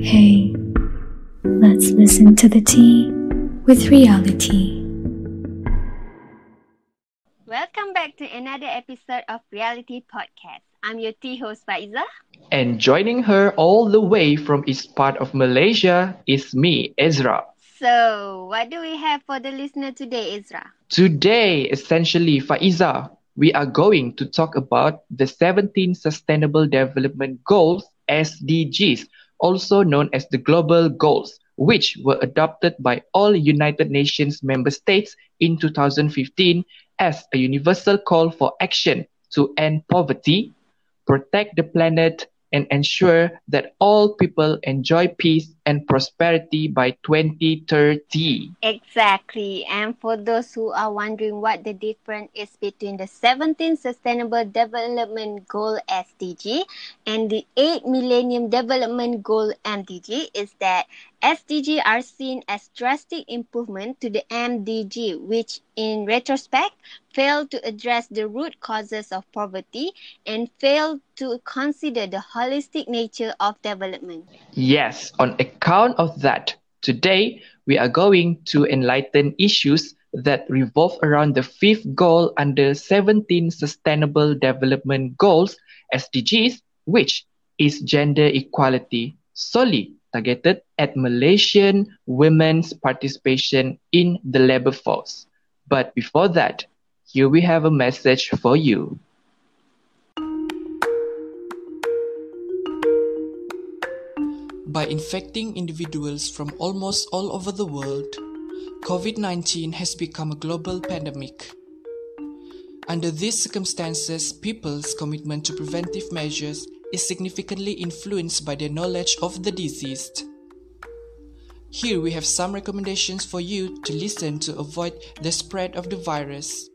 Hey, let's listen to the tea with reality. Welcome back to another episode of Reality Podcast. I'm your tea host Faiza. And joining her all the way from east part of Malaysia is me, Ezra. So, what do we have for the listener today, Ezra? Today, essentially, Faiza, we are going to talk about the 17 Sustainable Development Goals, SDGs, also known as the Global Goals, which were adopted by all United Nations member states in 2015 as a universal call for action to end poverty, protect the planet, and ensure that all people enjoy peace and prosperity by 2030. Exactly. And for those who are wondering what the difference is between the 17 Sustainable Development Goal SDG and the 8 Millennium Development Goal MDG is that SDG are seen as drastic improvement to the MDG, which in retrospect failed to address the root causes of poverty and failed to consider the holistic nature of development. Yes, on account of that, today we are going to enlighten issues that revolve around the fifth goal under 17 Sustainable Development Goals, SDGs, which is gender equality solely targeted at Malaysian women's participation in the labor force. But before that, here we have a message for you. By infecting individuals from almost all over the world, COVID 19 has become a global pandemic. Under these circumstances, people's commitment to preventive measures is significantly influenced by their knowledge of the deceased. Here we have some recommendations for you to listen to avoid the spread of the virus.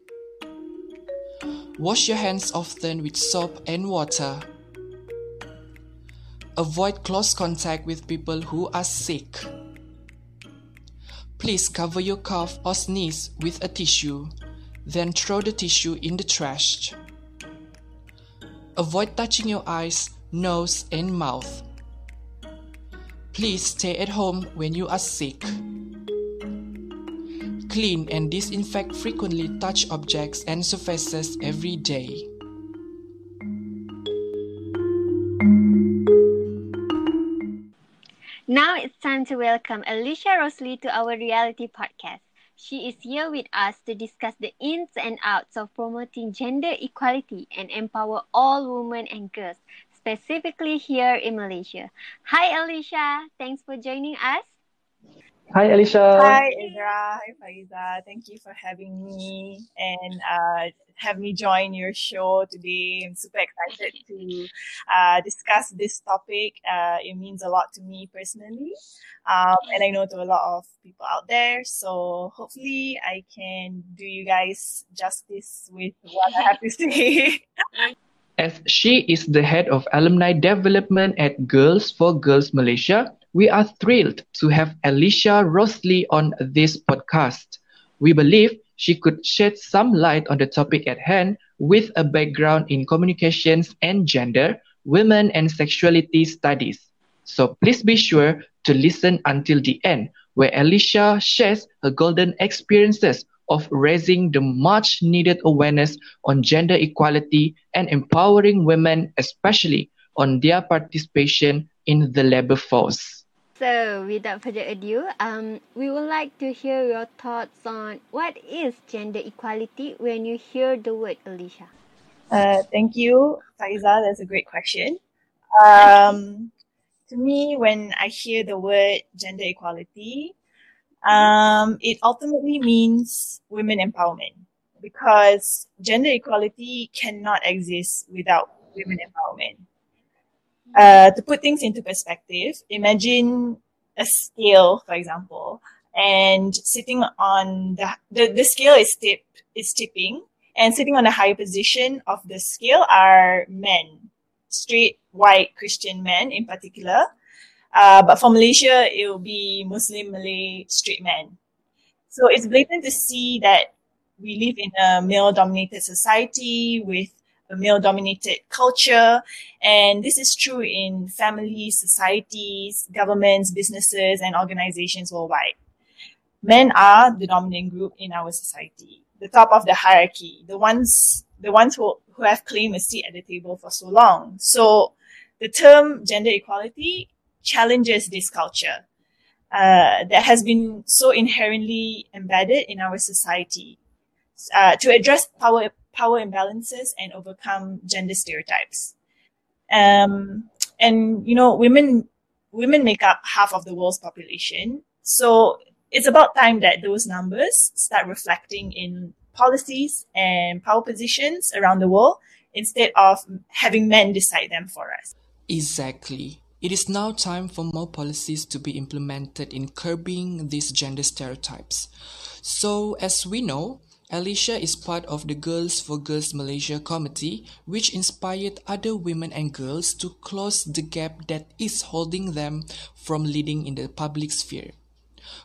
Wash your hands often with soap and water. Avoid close contact with people who are sick. Please cover your cough or sneeze with a tissue, then throw the tissue in the trash. Avoid touching your eyes, nose, and mouth. Please stay at home when you are sick. Clean and disinfect frequently touch objects and surfaces every day. Now it's time to welcome Ellisha Rosli to our reality podcast. She is here with us to discuss the ins and outs of promoting gender equality and empower all women and girls, specifically here in Malaysia. Hi, Ellisha. Thanks for joining us. Hi, Ellisha. Hi, Ezra. Hi, Faiza. Thank you for having me and uh, have me join your show today. I'm super excited to uh, discuss this topic. Uh, it means a lot to me personally, um, and I know to a lot of people out there. So hopefully, I can do you guys justice with what I have to say. As she is the head of alumni development at Girls for Girls Malaysia, we are thrilled to have Ellisha Rosli on this podcast. We believe she could shed some light on the topic at hand with a background in communications and gender, women and sexuality studies. So please be sure to listen until the end, where Ellisha shares her golden experiences of raising the much needed awareness on gender equality and empowering women, especially on their participation in the labor force. So, without further ado, um, we would like to hear your thoughts on what is gender equality when you hear the word Ellisha. Uh, thank you, Faiza. That's a great question. Um, to me, when I hear the word gender equality, um, it ultimately means women empowerment because gender equality cannot exist without women empowerment. Uh, to put things into perspective, imagine a scale, for example, and sitting on the, the, the scale is tip, is tipping and sitting on a higher position of the scale are men, straight, white Christian men in particular. Uh, but for Malaysia, it will be Muslim, Malay, straight men. So it's blatant to see that we live in a male dominated society with a male dominated culture. And this is true in families, societies, governments, businesses, and organizations worldwide. Men are the dominant group in our society, the top of the hierarchy, the ones, the ones who, who have claimed a seat at the table for so long. So the term gender equality challenges this culture. Uh, that has been so inherently embedded in our society uh, to address power power imbalances and overcome gender stereotypes. Um, and you know, women women make up half of the world's population, so it's about time that those numbers start reflecting in policies and power positions around the world instead of having men decide them for us. Exactly. It is now time for more policies to be implemented in curbing these gender stereotypes. So, as we know, Ellisha is part of the Girls for Girls Malaysia committee, which inspired other women and girls to close the gap that is holding them from leading in the public sphere.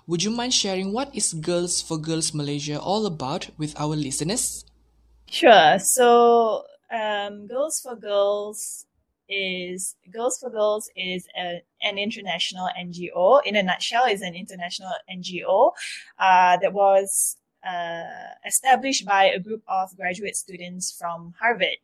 Would you mind sharing what is Girls for Girls Malaysia all about with our listeners? Sure. So, um, Girls for Girls is Girls for Girls is a, an international NGO. In a nutshell, is an international NGO uh, that was established by a group of graduate students from Harvard.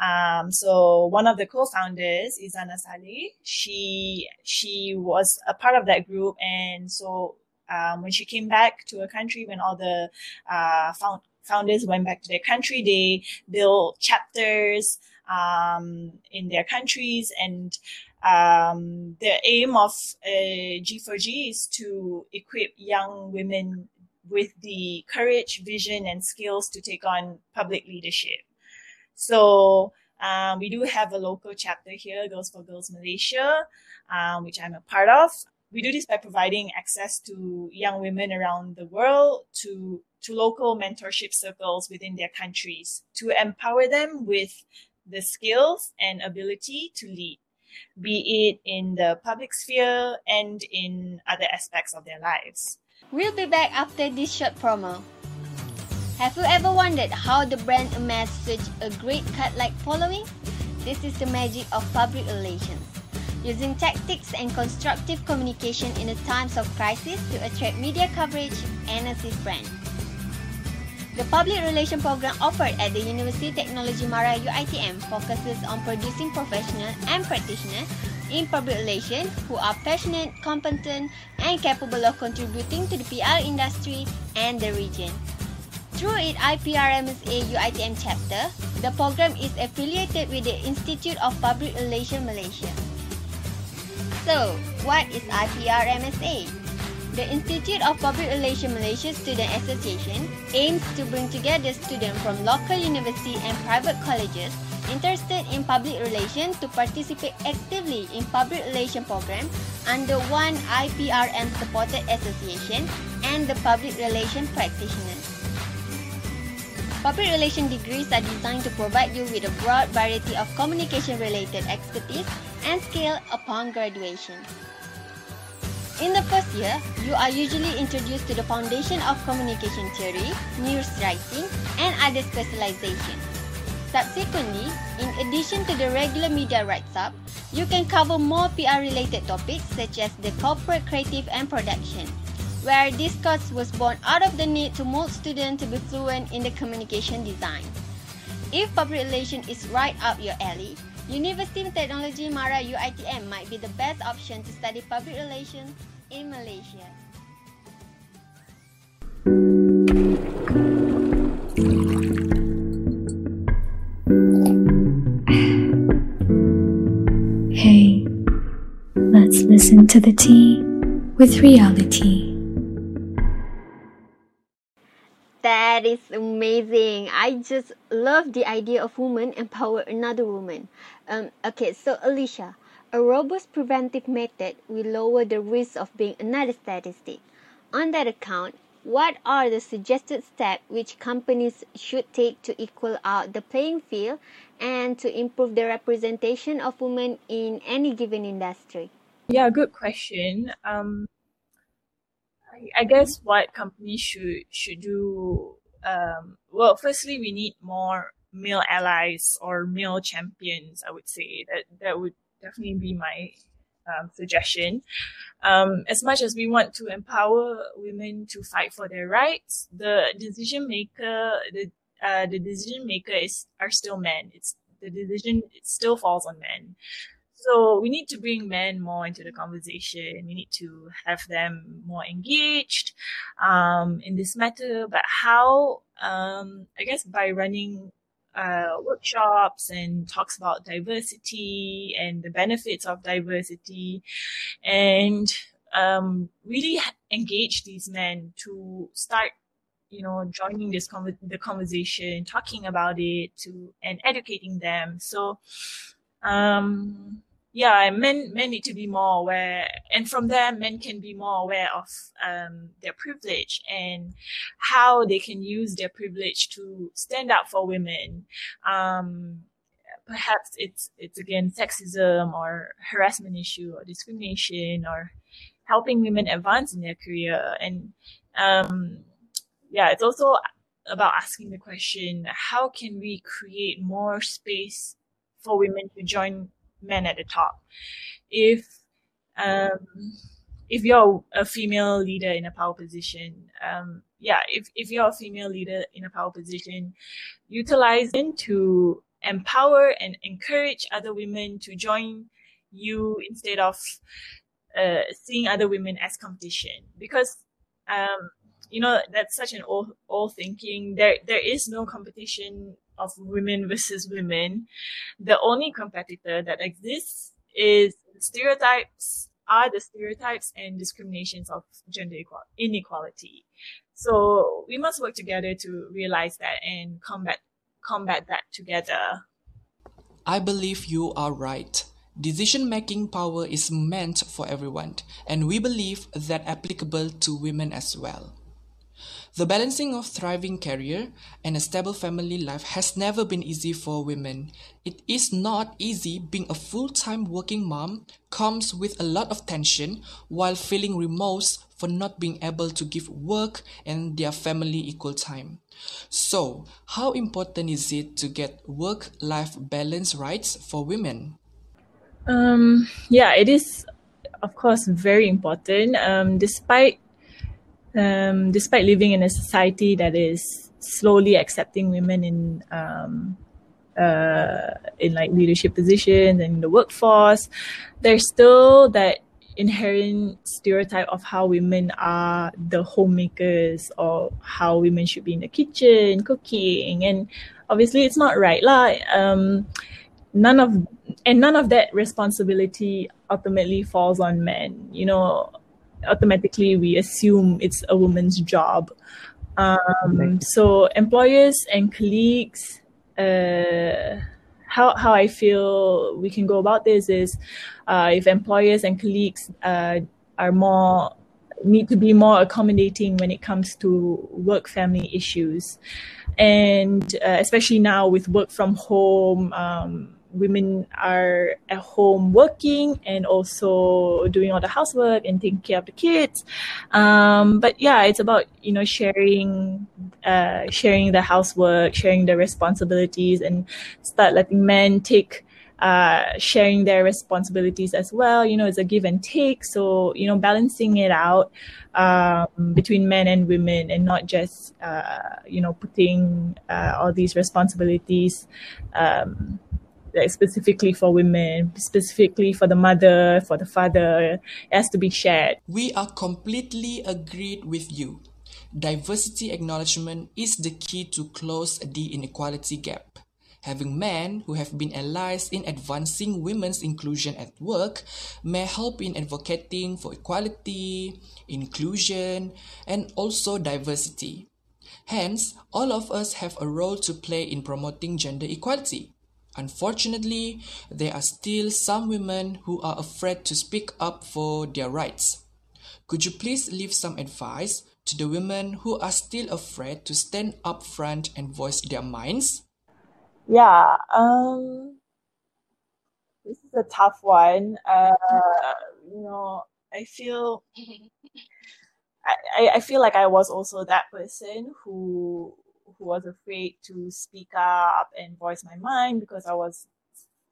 Um, so one of the co-founders is Anna Saleh. She she was a part of that group, and so um, when she came back to her country, when all the uh, found, founders went back to their country, they built chapters um, in their countries, and um, the aim of uh, G4G is to equip young women with the courage, vision, and skills to take on public leadership. So um, we do have a local chapter here, Girls for Girls Malaysia, um, which I'm a part of. We do this by providing access to young women around the world to to local mentorship circles within their countries to empower them with the skills and ability to lead, be it in the public sphere and in other aspects of their lives. We'll be back after this short promo. Have you ever wondered how the brand amassed such a great cut-like following? This is the magic of public relations. Using tactics and constructive communication in the times of crisis to attract media coverage and assist brands. The public relation program offered at the University Technology Mara UITM focuses on producing professionals and practitioners in public relations who are passionate, competent, and capable of contributing to the PR industry and the region. Through its IPRMSA UITM chapter, the program is affiliated with the Institute of Public Relations Malaysia. So, what is IPRMSA? The Institute of Public Relations Malaysia Student Association aims to bring together students from local university and private colleges interested in public relations to participate actively in public relations programs under one IPRM supported association and the public relations practitioners. Public relations degrees are designed to provide you with a broad variety of communication related expertise and skill upon graduation. In the first year, you are usually introduced to the foundation of communication theory, news writing, and other specializations. Subsequently, in addition to the regular media writes-up, you can cover more PR-related topics such as the corporate creative and production, where this course was born out of the need to mold students to be fluent in the communication design. If public relations is right up your alley, University of Technology Mara UITM might be the best option to study public relations in Malaysia. Listen to the tea with reality. That is amazing. I just love the idea of woman empower another woman. Um, okay, so Ellisha, a robust preventive method will lower the risk of being another statistic. On that account, what are the suggested steps which companies should take to equal out the playing field and to improve the representation of women in any given industry? Yeah, good question. Um, I, I guess what companies should should do um, well, firstly, we need more male allies or male champions. I would say that that would definitely be my um, suggestion. Um, as much as we want to empower women to fight for their rights, the decision maker, the uh, the decision maker is are still men. It's the decision it still falls on men. So we need to bring men more into the conversation. We need to have them more engaged um, in this matter. But how? Um, I guess by running uh, workshops and talks about diversity and the benefits of diversity, and um, really engage these men to start you know joining this con- the conversation talking about it to and educating them so um yeah, men men need to be more aware, and from there, men can be more aware of um, their privilege and how they can use their privilege to stand up for women. Um, perhaps it's it's again sexism or harassment issue or discrimination or helping women advance in their career, and um, yeah, it's also about asking the question: How can we create more space for women to join men at the top. If um, if you're a female leader in a power position, um, yeah, if, if you're a female leader in a power position, utilize it to empower and encourage other women to join you instead of uh, seeing other women as competition. Because, um, you know, that's such an old, old thinking. There, there is no competition of women versus women, the only competitor that exists is stereotypes are the stereotypes and discriminations of gender inequality. So we must work together to realize that and combat combat that together. I believe you are right. Decision making power is meant for everyone, and we believe that applicable to women as well. The balancing of thriving career and a stable family life has never been easy for women. It is not easy being a full-time working mom comes with a lot of tension while feeling remorse for not being able to give work and their family equal time. So, how important is it to get work-life balance rights for women? Um, yeah, it is, of course, very important. Um, despite um, despite living in a society that is slowly accepting women in um, uh, in like leadership positions and in the workforce, there's still that inherent stereotype of how women are the homemakers or how women should be in the kitchen cooking. And obviously it's not right lah. Um, none of and none of that responsibility ultimately falls on men. You know automatically we assume it's a woman's job. Um, so employers and colleagues, uh, how how I feel we can go about this is, uh, if employers and colleagues uh, are more need to be more accommodating when it comes to work family issues, and uh, especially now with work from home. Um, women are at home working and also doing all the housework and taking care of the kids. Um, but yeah, it's about you know sharing, uh, sharing the housework, sharing the responsibilities, and start letting men take. Uh, sharing their responsibilities as well. You know, it's a give and take. So, you know, balancing it out um, between men and women and not just, uh, you know, putting uh, all these responsibilities um, like specifically for women, specifically for the mother, for the father, it has to be shared. We are completely agreed with you. Diversity acknowledgement is the key to close the inequality gap. Having men who have been allies in advancing women's inclusion at work may help in advocating for equality, inclusion, and also diversity. Hence, all of us have a role to play in promoting gender equality. Unfortunately, there are still some women who are afraid to speak up for their rights. Could you please leave some advice to the women who are still afraid to stand up front and voice their minds? Yeah, um, this is a tough one. Uh, you know, I feel, I, I feel like I was also that person who who was afraid to speak up and voice my mind because I was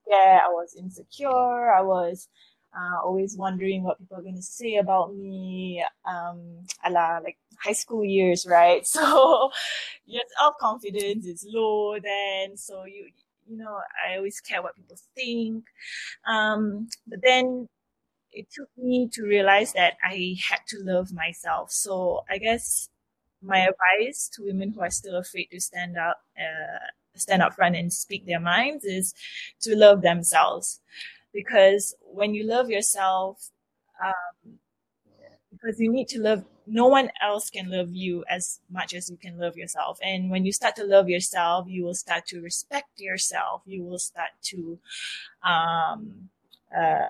scared, I was insecure, I was uh, always wondering what people are going to say about me, um, a la like high school years, right? So your self confidence is low then, so you you know I always care what people think. Um, but then it took me to realize that I had to love myself. So I guess my advice to women who are still afraid to stand up, uh, stand up front and speak their minds is to love themselves. Because when you love yourself, um, because you need to love, no one else can love you as much as you can love yourself. And when you start to love yourself, you will start to respect yourself. You will start to, um, uh,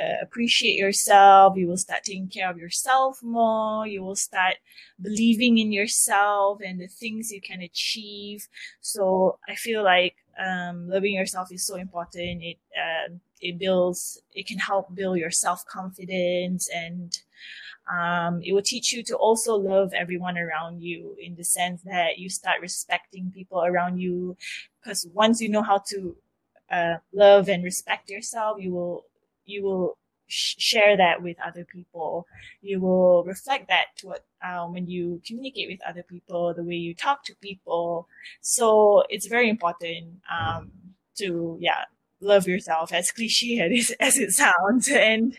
uh, appreciate yourself. You will start taking care of yourself more. You will start believing in yourself and the things you can achieve. So I feel like um, loving yourself is so important. It uh, it builds. It can help build your self confidence and. Um, it will teach you to also love everyone around you in the sense that you start respecting people around you. Because once you know how to uh, love and respect yourself, you will you will sh- share that with other people. You will reflect that to what, um, when you communicate with other people, the way you talk to people. So it's very important um, to yeah love yourself as cliche as, as it sounds and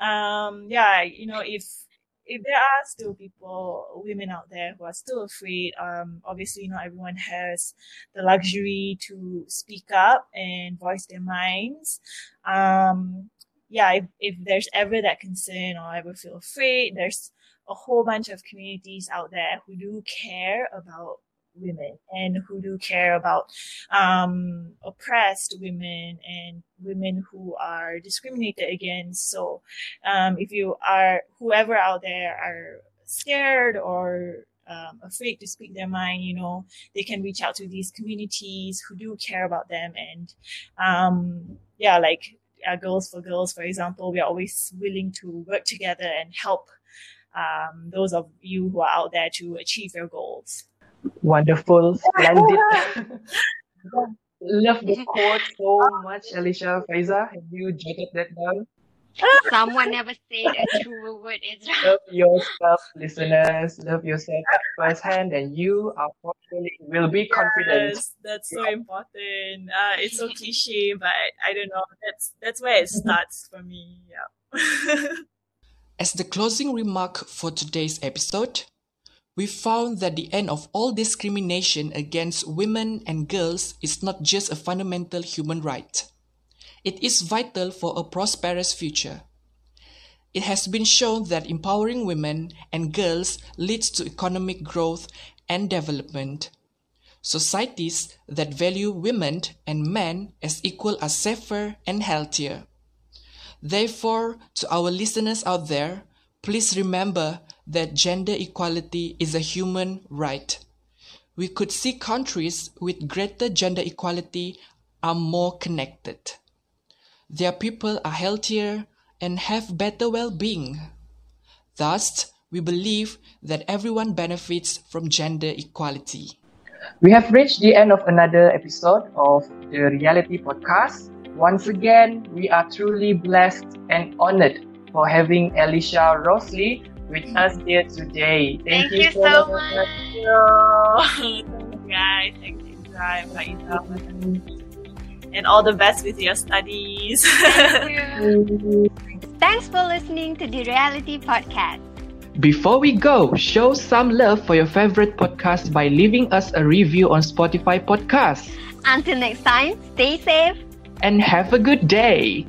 um, yeah you know if if there are still people, women out there who are still afraid, um, obviously not everyone has the luxury to speak up and voice their minds. Um, yeah, if, if there's ever that concern or ever feel afraid, there's a whole bunch of communities out there who do care about women and who do care about um, oppressed women and women who are discriminated against. So um, if you are, whoever out there are scared or um, afraid to speak their mind, you know, they can reach out to these communities who do care about them. And um, yeah, like uh, Girls for Girls, for example, we are always willing to work together and help um, those of you who are out there to achieve your goals. Wonderful, splendid. Love the quote so much, Ellisha. Faiza, have you jotted that down? Someone never said a true word, Ezra. Love yourself, listeners. Love yourself at first hand, and you are probably will be confident. Yes, that's so important. Uh, it's so cliche, but I don't know. That's that's where it starts for me. Yeah. As the closing remark for today's episode, we found that the end of all discrimination against women and girls is not just a fundamental human right. It is vital for a prosperous future. It has been shown that empowering women and girls leads to economic growth and development. Societies that value women and men as equal are safer and healthier. Therefore, to our listeners out there, please remember that gender equality is a human right. We could see countries with greater gender equality are more connected. Their people are healthier and have better well-being. Thus, we believe that everyone benefits from gender equality. We have reached the end of another episode of the Reality Podcast. Once again, we are truly blessed and honored for having Ellisha Rosli with us here today. Thank, Thank you, you, so much. much. Thank you. Thank you guys. Thank you, Zai, and all the best with your studies. Thank you. Thanks for listening to the Reality Podcast. Before we go, show some love for your favorite podcast by leaving us a review on Spotify Podcasts. Until next time, stay safe and have a good day.